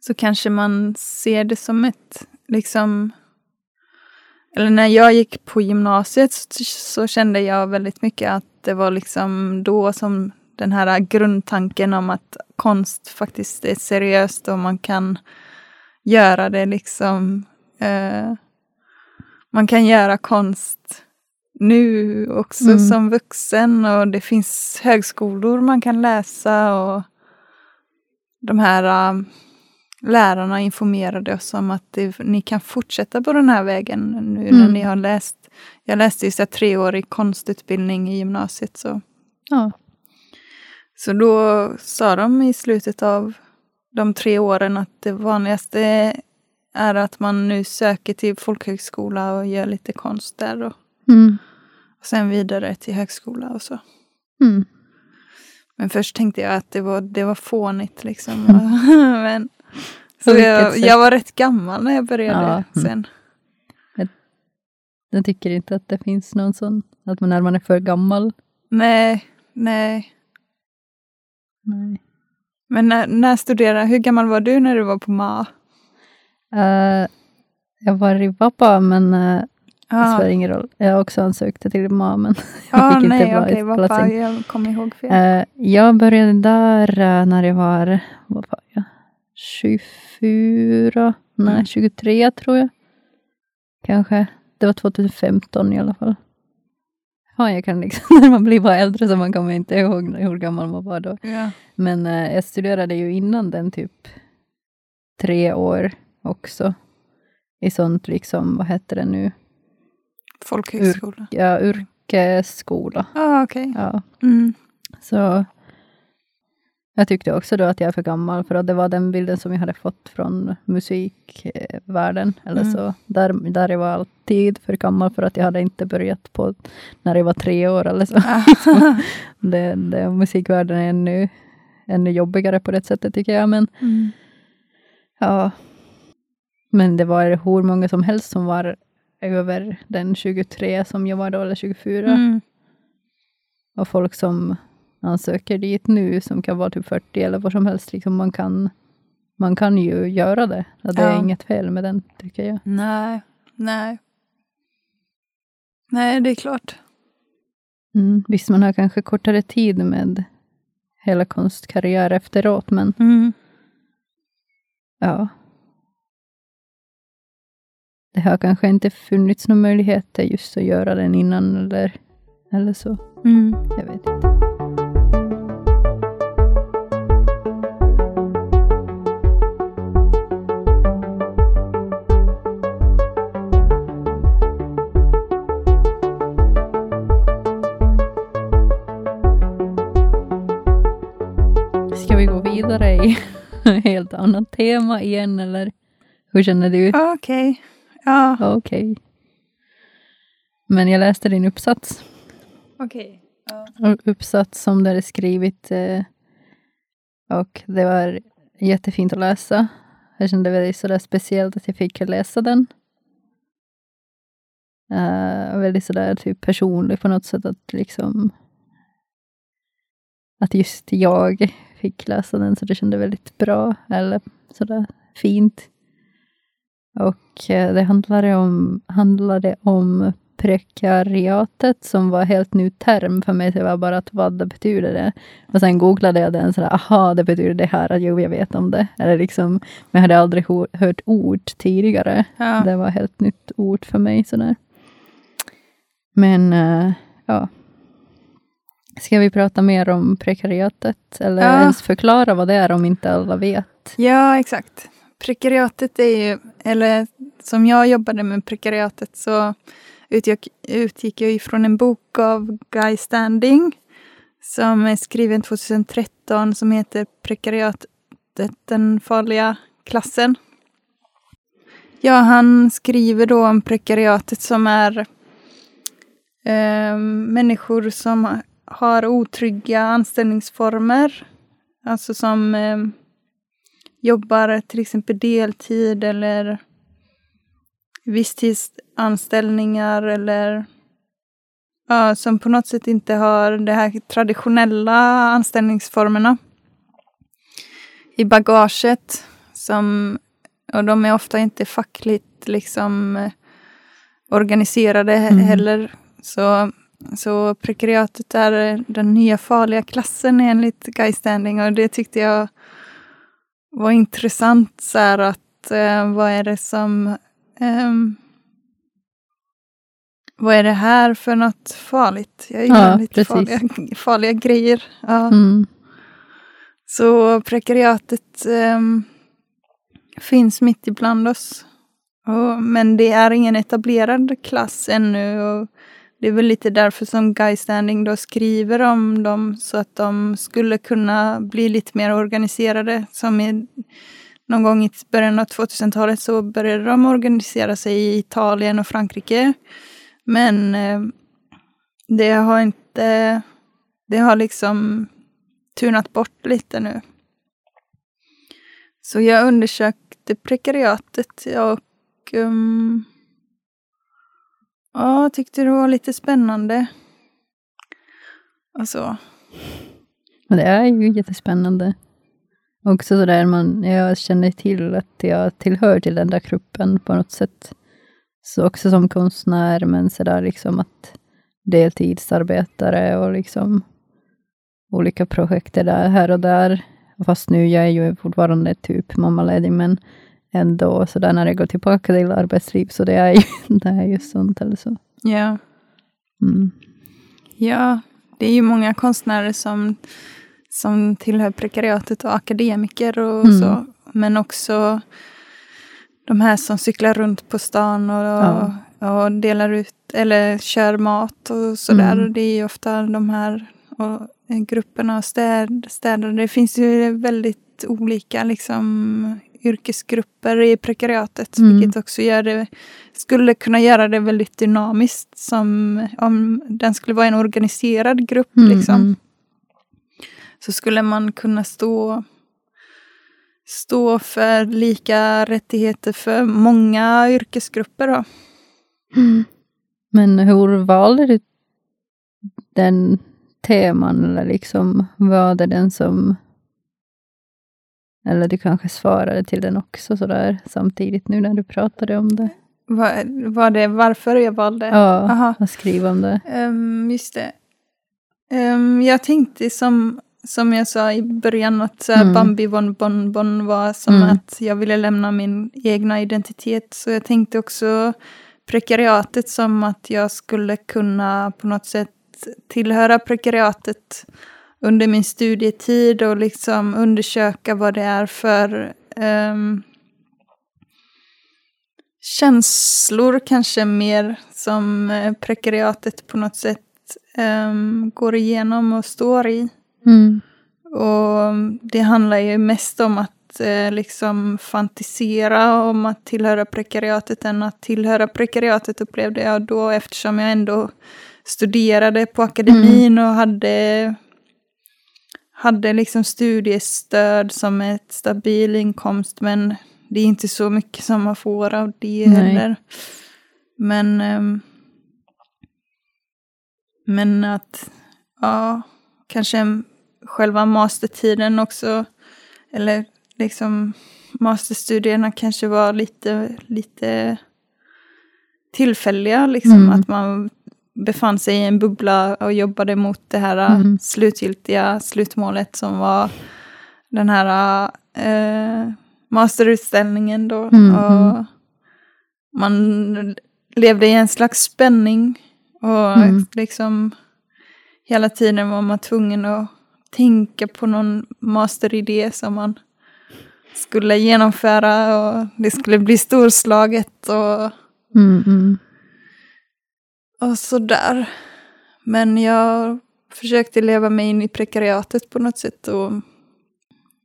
så kanske man ser det som ett, liksom... Eller när jag gick på gymnasiet så, så kände jag väldigt mycket att det var liksom då som den här grundtanken om att konst faktiskt är seriöst och man kan göra det liksom eh, man kan göra konst nu också Mm. som vuxen och det finns högskolor man kan läsa och de här äh, lärarna informerade oss om att det, ni kan fortsätta på den här vägen nu när Mm. ni har läst. Jag läste ju så treårig konstutbildning i gymnasiet så Ja. Så då sa de i slutet av de tre åren att det vanligaste är att man nu söker till folkhögskola och gör lite konst där och, Mm. och sen vidare till högskola och så. Mm. Men först tänkte jag att det var, det var fånigt liksom. [laughs] Men, På så jag, jag var rätt gammal när jag började Ja, mm. sen. Jag tycker inte att det finns någon sån, att man när man är för gammal. Nej, nej. Nej. Men när, när studerade, hur gammal var du när du var på MA? Eh, jag var i Vappa, men uh, det Ja, spelar ingen roll. Jag också ansökte till MA, men [laughs] ah, fick inte nej, vad fan, placering. jag kommer ihåg fel. Eh, jag började där när jag var, vad var jag, 24, nej Mm. 23 tror jag. Kanske. Det var 2015 i alla fall. Ja, jag kan liksom, [laughs] när man blir bara äldre så man kommer inte ihåg hur gammal man var då. Ja. Men eh, jag studerade ju innan den typ tre år också. I sånt liksom, vad heter det nu, Folkhögskola. ja, yrkesskola. Ja, okej. Ja. Mm. Så jag tyckte också då att jag är för gammal för att det var den bilden som jag hade fått från musikvärlden. Eller Mm. så. Där, där jag var alltid för gammal för att jag hade inte börjat på när jag var tre år eller så. [laughs] det, det, musikvärlden är ännu, ännu jobbigare på det sättet tycker jag. Men Mm. ja, men det var hur många som helst som var över den 23 som jag var då, eller 24. Mm. Och folk som ansöker dit nu, som kan vara typ 40 eller vad som helst, liksom man, kan, man kan ju göra det. Det är Ja. inget fel med den, tycker jag. Nej, nej. Nej, det är klart. Mm. Visst, man har kanske kortare tid med hela konstkarriär efteråt, men Mm. ja. Det har kanske inte funnits några möjligheter just att göra den innan eller, eller så. Mm. Jag vet inte. Ett [laughs] helt annat tema igen eller hur känner du? Okej. Ja, Okej. Men jag läste din uppsats. okej. Ja. Och uppsats som du hade skrivit. Eh, och det var jättefint att läsa. Jag kände väldigt sådär speciellt att jag fick läsa den. Uh, väldigt sådär typ personlig på något sätt att liksom att just jag fick läsa den så det kändes väldigt bra eller sådär fint. Och eh, det handlade om, handlade om prekariatet som var helt ny term för mig. Det var bara att vad det betyder det. Och sen googlade jag den sådär, aha, det betyder det här, att jo, jag vet om det. Eller liksom, men jag hade aldrig hört ord tidigare. Ja. Det var helt nytt ord för mig. Sådär. Men, eh, ja. Ska vi prata mer om prekariatet? Eller Ja. ens förklara vad det är om inte alla vet? ja, exakt. Prekariatet är ju, eller som jag jobbade med prekariatet så utgick, utgick jag ifrån en bok av Guy Standing som är skriven 2013 som heter Prekariatet, den farliga klassen. Ja, han skriver då om prekariatet som är eh, människor som har otrygga anställningsformer. Alltså som eh, jobbar till exempel deltid eller visstidsanställningar eller ja, som på något sätt inte har de här traditionella anställningsformerna i bagaget. Som, och de är ofta inte fackligt liksom eh, organiserade Mm. heller. Så, så prekariatet är den nya farliga klassen enligt Guy Standing och det tyckte jag var intressant så här att eh, vad är det som ehm, vad är det här för något farligt? Jag Ja, gillar lite precis. farliga, [laughs] farliga grejer. Ja. Mm. Så prekariatet ehm, finns mitt ibland oss. Och, men det är ingen etablerad klass ännu. Och det är väl lite därför som Guy Standing då skriver om dem så att de skulle kunna bli lite mer organiserade. Som i, någon gång i början av 2000-talet så började de organisera sig i Italien och Frankrike. Men eh, det har inte, det har liksom tunat bort lite nu. Så jag undersökte prekariatet och um, ja, tyckte det var lite spännande. Och så. Men det är ju jättespännande. Också sådär man, jag känner till att jag tillhör till den där gruppen på något sätt. Så också som konstnär, men sådär liksom att deltidsarbetare och liksom olika projekt där, här och där. Fast nu, jag är ju fortfarande typ mammaledig, men ändå sådär när jag går tillbaka till arbetsliv, så det är ju, [laughs] det är ju sånt eller så. Ja. Mm. ja, det är ju många konstnärer som, som tillhör prekariatet och akademiker och Mm. så. Men också de här som cyklar runt på stan och, Ja. och delar ut eller kör mat och sådär. Mm. Det är ju ofta de här och, eh, grupperna och städ, städare. Det finns ju väldigt olika liksom, yrkesgrupper i prekariatet. Mm. Vilket också gör det, skulle kunna göra det väldigt dynamiskt. Som om den skulle vara en organiserad grupp. Mm, liksom mm. så skulle man kunna stå, stå för lika rättigheter för många yrkesgrupper. Då. Men hur valde du den teman? Eller liksom, var det den som... Eller du kanske svarade till den också sådär samtidigt nu när du pratade om det? Var, var det varför jag valde? Ja, Aha. att skriva om det. Ehm, just det. Ehm, jag tänkte som, som jag sa i början att Mm. Bambi von Bon Bon var som Mm. att jag ville lämna min egna identitet. Så jag tänkte också prekariatet som att jag skulle kunna på något sätt tillhöra prekariatet under min studietid och liksom undersöka vad det är för ehm, känslor kanske mer som eh, prekariatet på något sätt ehm, går igenom och står i. Mm. Och det handlar ju mest om att eh, liksom fantisera om att tillhöra prekariatet än att tillhöra prekariatet upplevde jag då eftersom jag ändå studerade på akademin och hade, hade liksom studiestöd som ett stabil inkomst men det är inte så mycket som man får av det Nej. heller. Men, ehm, men att, ja, kanske själva mastertiden också, eller liksom masterstudierna kanske var lite, lite tillfälliga, liksom Mm. att man befann sig i en bubbla och jobbade mot det här Mm. slutgiltiga slutmålet som var den här eh, masterutställningen då. Mm, och man levde i en slags spänning och Mm. liksom hela tiden var man tvungen att tänka på någon masteridé som man skulle genomföra och det skulle bli storslaget och, Mm, mm. Och sådär. Men jag försökte leva mig in i prekariatet på något sätt och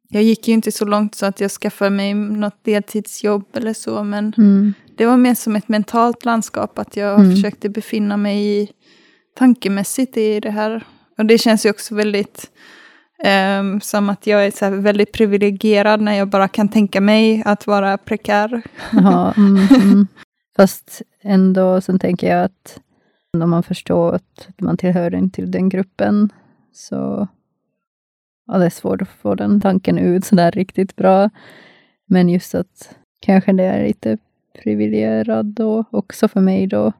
jag gick ju inte så långt så att jag skaffade mig något deltidsjobb eller så men Mm. det var mer som ett mentalt landskap att jag Mm. försökte befinna mig i, tankemässigt i det här. Och det känns ju också väldigt ehm, som att jag är så väldigt privilegierad när jag bara kan tänka mig att vara prekär. Jaha, mm, mm. [laughs] Fast ändå så tänker jag att om man förstår att man tillhör inte till den gruppen så ja, det är svårt att få den tanken ut sådär riktigt bra. Men just att kanske det är lite privilegierad då också för mig då.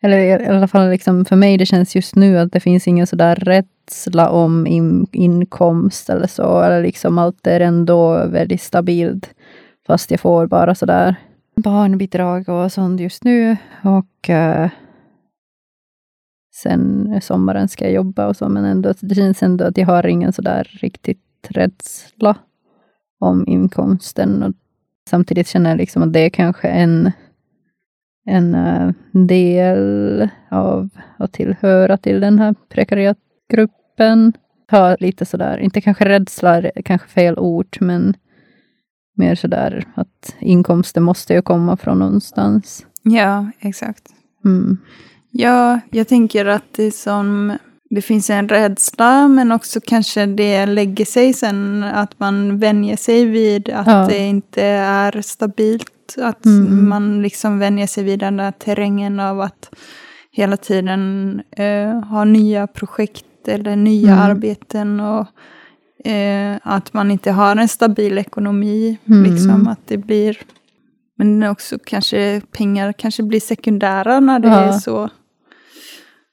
Eller i alla fall liksom för mig, det känns just nu att det finns ingen sådär rädsla om in, inkomst eller så. Eller liksom allt är ändå väldigt stabilt. Fast jag får bara sådär barnbidrag och sånt just nu. Och uh, sen sommaren ska jag jobba och så, men ändå, det känns ändå att jag har ingen sådär riktigt rädsla om inkomsten. Och samtidigt känner jag liksom att det är kanske en, en uh, del av att tillhöra till den här prekariatgruppen. Ha lite sådär, inte kanske rädsla, kanske fel ord, men mer sådär att inkomsten måste ju komma från någonstans. Ja, exakt. Mm. Ja, jag tänker att det som det finns en rädsla men också kanske det lägger sig sen att man vänjer sig vid att Ja. det inte är stabilt. Att Mm. man liksom vänjer sig vid den där terrängen av att hela tiden eh, ha nya projekt eller nya Mm. arbeten och eh, att man inte har en stabil ekonomi. Mm. Liksom att det blir men också kanske pengar kanske blir sekundära när det Ja. är så.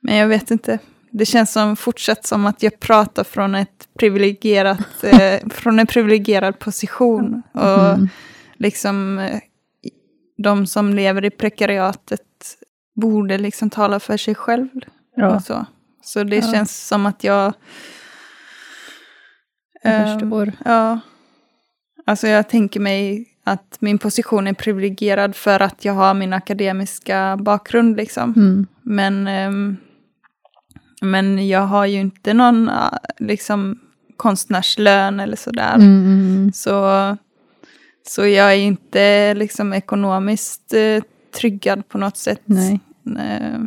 Men jag vet inte. Det känns som fortsatt som att jag pratar från ett privilegierat, [laughs] eh, från en privilegierad position. Och Mm. liksom eh, de som lever i prekariatet borde liksom tala för sig själv. Ja, Och så. så det Ja. känns som att jag... jag ehm, förstår. Ja. Alltså jag tänker mig att min position är privilegierad för att jag har min akademiska bakgrund liksom. Mm. Men, ehm, men jag har ju inte någon ah, liksom konstnärslön eller sådär. Mm, mm, Så, så jag är inte liksom ekonomiskt eh, tryggad på något sätt. nej. Eh,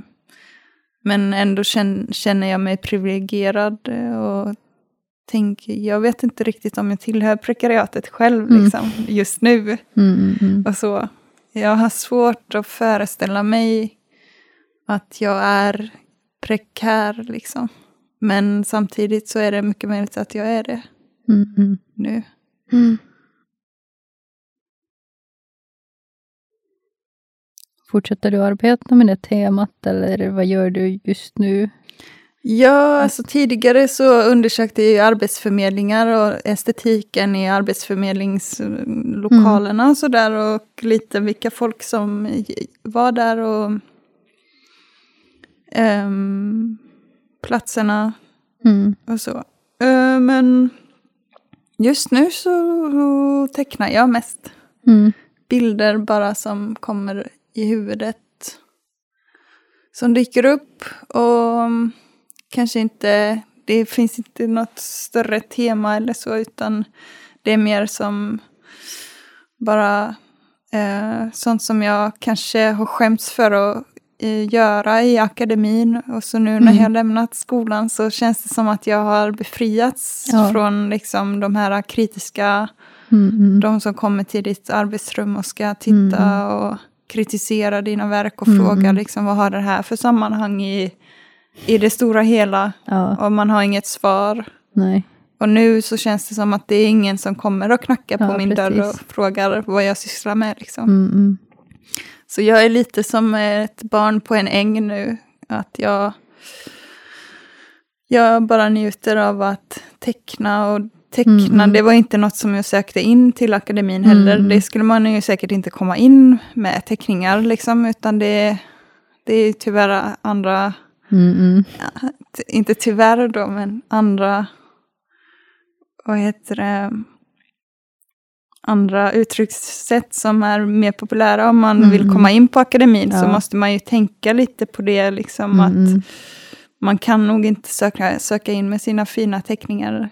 Men ändå känn- känner jag mig privilegierad och tänker, jag vet inte riktigt om jag tillhör prekariatet själv Mm. liksom, just nu. Mm, mm, mm. Och så. Jag har svårt att föreställa mig att jag är prekär liksom. Men samtidigt så är det mycket möjligt att jag är det Mm, mm. nu. Fortsätter du arbeta med det temat eller vad gör du just nu? Ja, alltså tidigare så undersökte jag arbetsförmedlingar och estetiken i arbetsförmedlingslokalerna och sådär och lite vilka folk som var där och ehm, platserna Mm. och så. Eh, men just nu så tecknar jag mest Mm. bilder bara som kommer i huvudet. Som dyker upp och kanske inte, det finns inte något större tema eller så utan det är mer som bara eh, sånt som jag kanske har skämts för att göra i akademin och så nu när Mm. jag lämnat skolan så känns det som att jag har befriats Ja. från liksom de här kritiska Mm, mm. de som kommer till ditt arbetsrum och ska titta Mm. och kritisera dina verk och Mm. fråga liksom, vad har det här för sammanhang i, i det stora hela. Ja, Och man har inget svar. nej. Och nu så känns det som att det är ingen som kommer och knackar på Ja, min dörr precis. och frågar vad jag sysslar med. Liksom. Mm, mm. Så jag är lite som ett barn på en äng nu. Att jag, jag bara njuter av att teckna och teckna. Mm, mm. Det var inte något som jag sökte in till akademin heller. Mm. Det skulle man ju säkert inte komma in med teckningar liksom. Utan det, det är tyvärr andra, Mm, mm. t- inte tyvärr då, men andra, vad heter det, andra uttryckssätt som är mer populära. Om man Mm, vill mm. komma in på akademin så Ja. måste man ju tänka lite på det, liksom Mm, att man kan nog inte söka, söka in med sina fina teckningar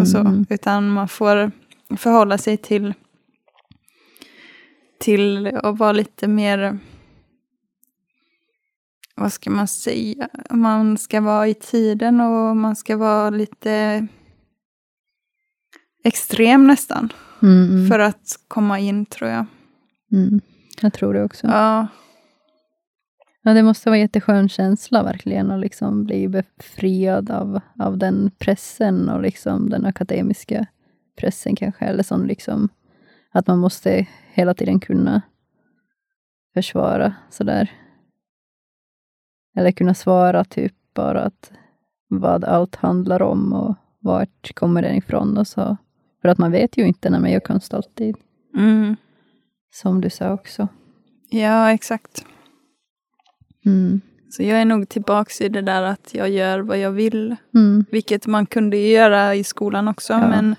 och så, Mm. utan man får förhålla sig till, till att vara lite mer, vad ska man säga, man ska vara i tiden och man ska vara lite extrem nästan, Mm, för att komma in tror jag. Mm. Jag tror det också. Ja, Ja, det måste vara en jätteskön känsla verkligen att liksom bli befriad av, av den pressen och liksom den akademiska pressen kanske. Eller sån liksom att man måste hela tiden kunna försvara sådär. Eller kunna svara typ bara att vad allt handlar om och vart kommer den ifrån och så. För att man vet ju inte när man gör konst alltid, mm. som du sa också. ja exakt. Mm. Så jag är nog tillbaks i det där att jag gör vad jag vill. Mm. Vilket man kunde göra i skolan också. Ja. Men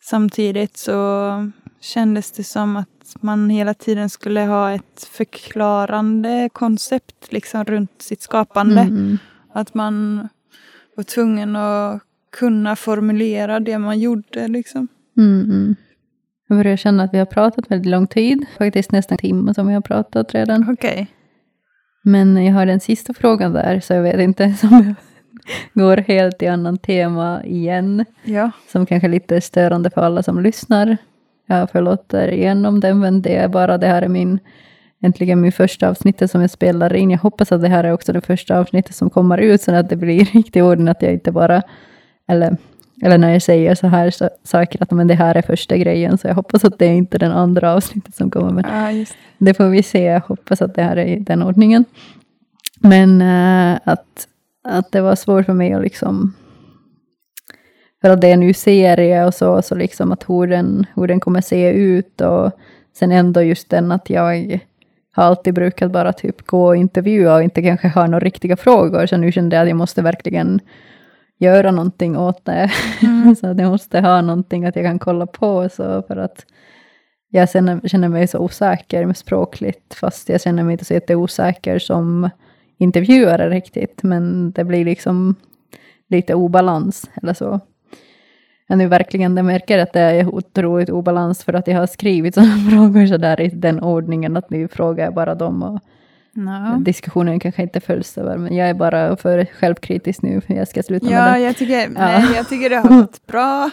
samtidigt så kändes det som att man hela tiden skulle ha ett förklarande koncept liksom runt sitt skapande. Mm. Att man var tvungen att kunna formulera det man gjorde. Liksom. Mm. Mm. Jag börjar känna att vi har pratat väldigt lång tid. Faktiskt nästan en timme som vi har pratat redan. Okej. Men jag har den sista frågan där, så jag vet inte, [laughs] som går helt i annan tema igen. Ja. Som kanske är lite störande för alla som lyssnar. Jag förlåter igen om den, men det är bara det här är min, äntligen min första avsnittet som jag spelar in. Jag hoppas att det här är också det första avsnittet som kommer ut, så att det blir [laughs] riktigt orden, att jag inte bara, eller, eller när jag säger så här så, saker, att men det här är första grejen, så jag hoppas att det är inte den andra avsnittet som kommer. Men just det får vi se. Jag hoppas att det här är i den ordningen. Men eh, att, att det var svårt för mig att liksom... För att det är ny serie och så, så liksom att hur den, hur den kommer se ut och sen ändå just den att jag har alltid brukat bara typ gå och intervjua och inte kanske ha några riktiga frågor. Så nu kände jag att jag måste verkligen göra någonting åt det. [laughs] så att jag måste ha någonting att jag kan kolla på. Så för att jag känner, mig så osäker med språkligt, fast jag känner mig inte så jätteosäker som intervjuare riktigt, men det blir liksom lite obalans eller så. Jag nu verkligen jag märker att det är otroligt obalans för att jag har skrivit [laughs] sådana frågor så där i den ordningen att nu frågar jag bara dem och Ja. diskussionen kanske inte följs över, men jag är bara för självkritisk nu för jag ska sluta med Ja, det. jag tycker, nej, jag tycker det har [laughs] gått bra.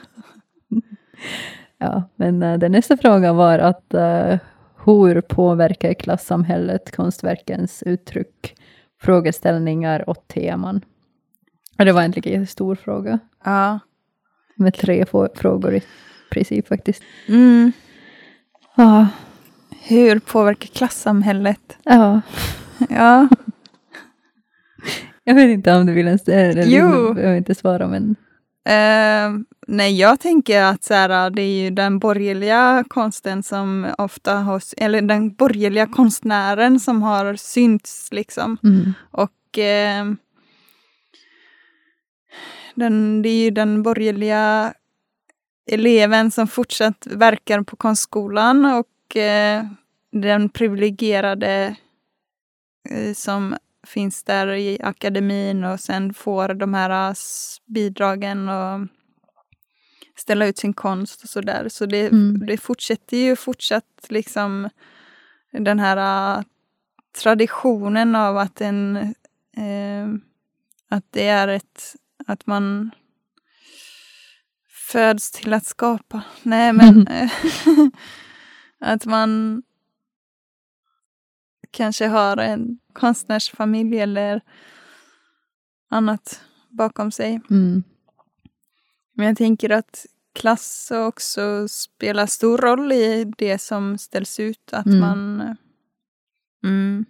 Ja, men uh, den nästa frågan var att uh, hur påverkar klassamhället konstverkens uttryck, frågeställningar och teman? Och det var en stor fråga, Ja. med tre frågor i princip faktiskt. Mm. Ja, Hur påverkar klassamhället? ja. [laughs] Ja, Jag vet inte om du vill ens eller, Jo. Jag vill inte svara, men Eh, nej, jag tänker att så här, det är ju den borgerliga konsten som ofta har, eller den borgerliga konstnären som har synts liksom. mm, Och eh, den, det är ju den borgerliga eleven som fortsatt verkar på konstskolan och eh, den privilegierade eh, som finns där i akademin och sen får de här s- bidragen och ställa ut sin konst och sådär. Så det, Mm. det fortsätter ju fortsatt liksom den här traditionen av att en eh, att det är ett att man föds till att skapa. Nej men [laughs] eh, [laughs] att man kanske har en konstnärsfamilj eller annat bakom sig. mm, Men jag tänker att klass också spelar stor roll i det som ställs ut. Att Mm. man... Mm.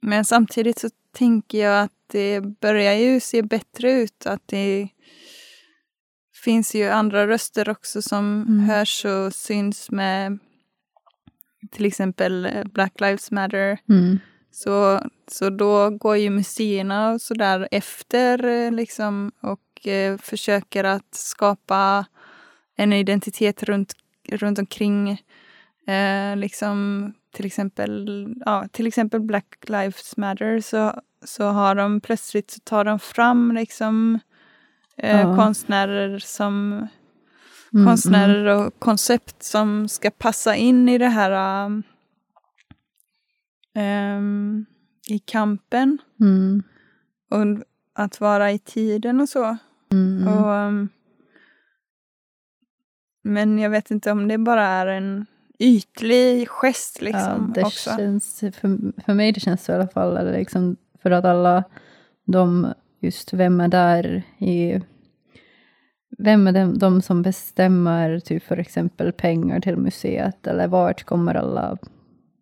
Men samtidigt så tänker jag att det börjar ju se bättre ut. Att det finns ju andra röster också som Mm. hörs och syns med till exempel eh, Black Lives Matter. mm, Så, så då går ju museerna och sådär efter eh, liksom och eh, försöker att skapa en identitet runt, runt omkring eh, liksom till exempel, ja, till exempel Black Lives Matter så, så har de plötsligt så tar de fram liksom eh, Ja. konstnärer som mm, konstnärer och koncept som ska passa in i det här um, um, i kampen mm, och att vara i tiden och så. mm, mm. Och, um, men jag vet inte om det bara är en ytlig gest liksom ja, det också. känns, för, för mig det känns så i alla fall, eller liksom för att alla de, just vem är där i, vem är de, de som bestämmer typ för exempel pengar till museet, eller vart kommer alla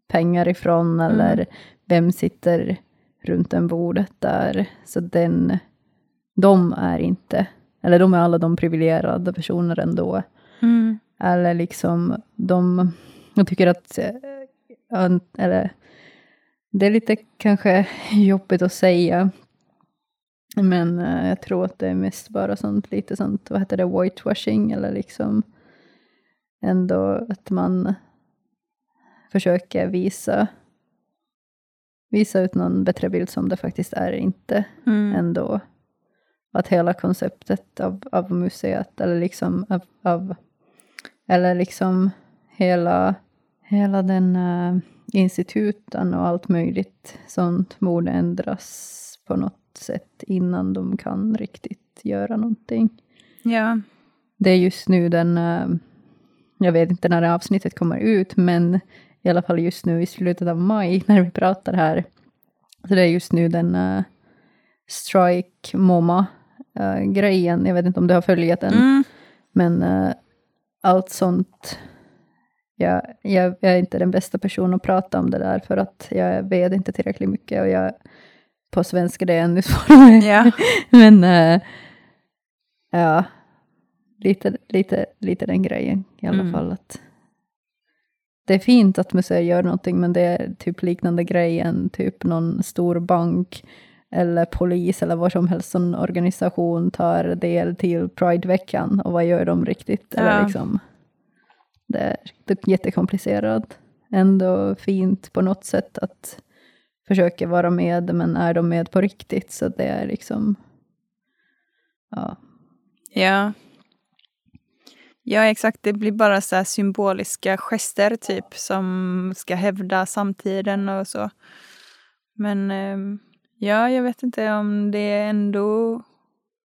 pengar ifrån, Mm. eller vem sitter runt en bordet där, så den, de är inte, eller de är alla de privilegierade personer ändå, Mm. eller liksom de, jag tycker att, eh, eller det är lite kanske jobbigt att säga. Men uh, jag tror att det är mest bara sånt lite sånt, vad heter det, whitewashing eller liksom ändå att man försöker visa visa ut någon bättre bild som det faktiskt är inte Mm. ändå. Att hela konceptet av, av museet, eller liksom av, av eller liksom hela, hela den uh, instituten och allt möjligt sånt borde ändras på något sätt innan de kan riktigt göra någonting. Ja. Det är just nu den, uh, jag vet inte när det här avsnittet kommer ut, men i alla fall just nu i slutet av maj [laughs] när vi pratar här. Så det är just nu den uh, Strike MoMA-grejen. jag vet inte om du har följt den. Mm. Men uh, allt sånt. Jag, jag, jag, är inte den bästa personen att prata om det där för att jag vet inte tillräckligt mycket och jag på svenska det är ännu svårare. Ja. [laughs] Men uh, ja, lite, lite, lite den grejen i alla Mm. fall. Att det är fint att museer gör någonting men det är typ liknande grejen, typ någon stor bank eller polis eller vad som helst som organisation tar del till Prideveckan och vad gör de riktigt? Eller Ja. liksom, det är det är jättekomplicerat. Ändå fint på något sätt att försöka vara med, men är de med på riktigt? Så det är liksom, ja. Ja. Ja, exakt. Det blir bara så här symboliska gester typ som ska hävda samtiden och så. Men ehm, ja, jag vet inte om det ändå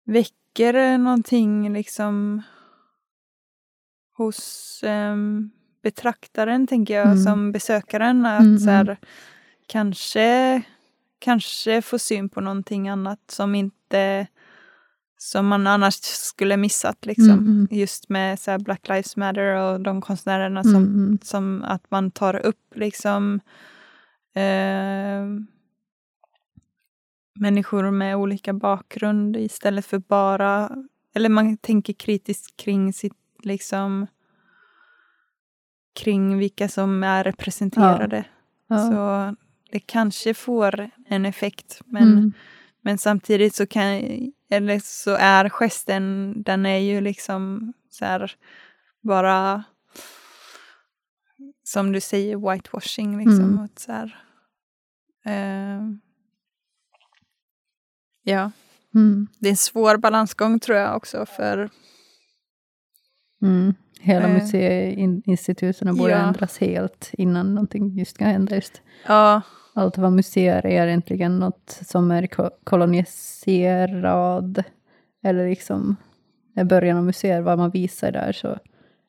väcker någonting liksom hos ehm, betraktaren, tänker jag, Mm. som besökaren. Att Mm, så här, kanske, kanske få syn på någonting annat som inte som man annars skulle missat liksom. Mm, mm. Just med så Black Lives Matter och de konstnärerna som, Mm, som att man tar upp liksom eh, människor med olika bakgrund istället för bara, eller man tänker kritiskt kring sitt liksom kring vilka som är representerade. ja. Så det kanske får en effekt men Mm. men samtidigt så kan, eller så är gesten, den är ju liksom så här bara som du säger, whitewashing liksom. Mm. Så här, eh, ja, Mm. det är en svår balansgång tror jag också för Mm. Hela Eh, museiinstituten borde ja. ändras helt innan någonting just ska hända. Just. ja, Allt vad museer är egentligen något som är ko- koloniserad, eller liksom i början av museer, vad man visar där, så,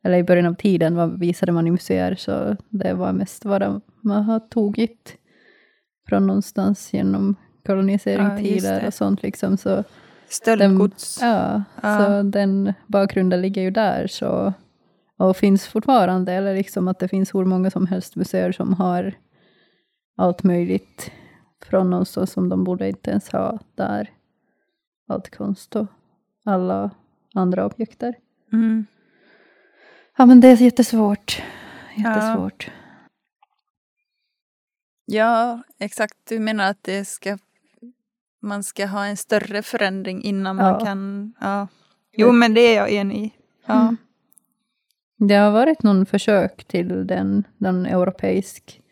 eller i början av tiden, vad visade man i museer, så det var mest vad man har tagit från någonstans genom Ja, koloniseringstider det. och sånt liksom, så stöldgods. Ja, Ja. så den bakgrunden ligger ju där så, och finns fortfarande, eller liksom att det finns hur många som helst museer som har allt möjligt från någonstans som de borde inte ens ha där. Allt konst och alla andra objekter. Mm. Ja men det är jättesvårt. Jättesvårt. Ja, exakt. Du menar att det ska, man ska ha en större förändring innan Ja. man kan... Ja. Jo, men det är jag enig i. Ja. Mm. Det har varit någon försök till den, den europeisk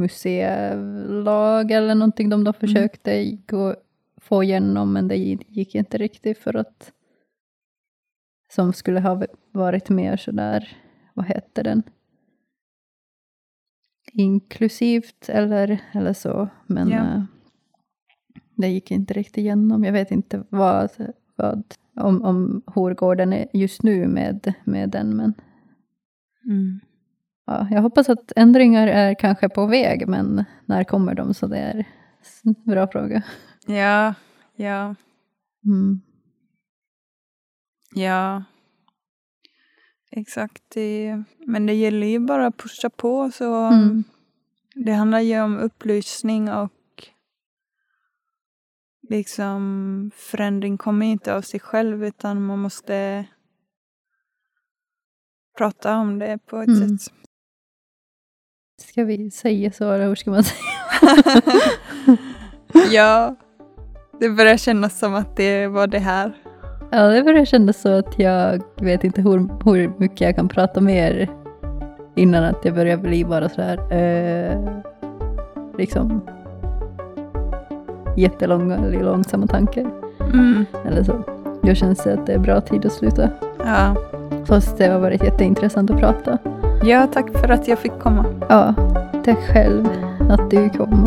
museilag eller någonting de då försökte gå, få igenom men det gick inte riktigt för att som skulle ha varit mer sådär, vad heter den? Inklusivt eller, eller så. Men Ja. eh, det gick inte riktigt igenom. Jag vet inte vad, vad om, om hur går den är just nu med, med den. Men Mm. Ja, jag hoppas att ändringar är kanske på väg, men när kommer de? Så det är en bra fråga. Ja, ja, Mm. ja. Exakt. Det, men det gäller ju bara att pusha på. Så Mm. Det handlar ju om upplysning och liksom förändring kommer inte av sig själv utan man måste prata om det på ett Mm. sätt. Ska vi säga så, eller hur ska man säga? [laughs] ja, det börjar kännas som att det var det här. Ja, det börjar kännas så att jag vet inte hur, hur mycket jag kan prata mer innan att jag börjar bli bara så här eh, liksom jättelånga eller långsamma tankar. Mm. Eller så. Då känns det att det är bra tid att sluta. Ja. Fast det har varit jätteintressant att prata ja, tack för att jag fick komma. Ja, tack själv att du kom.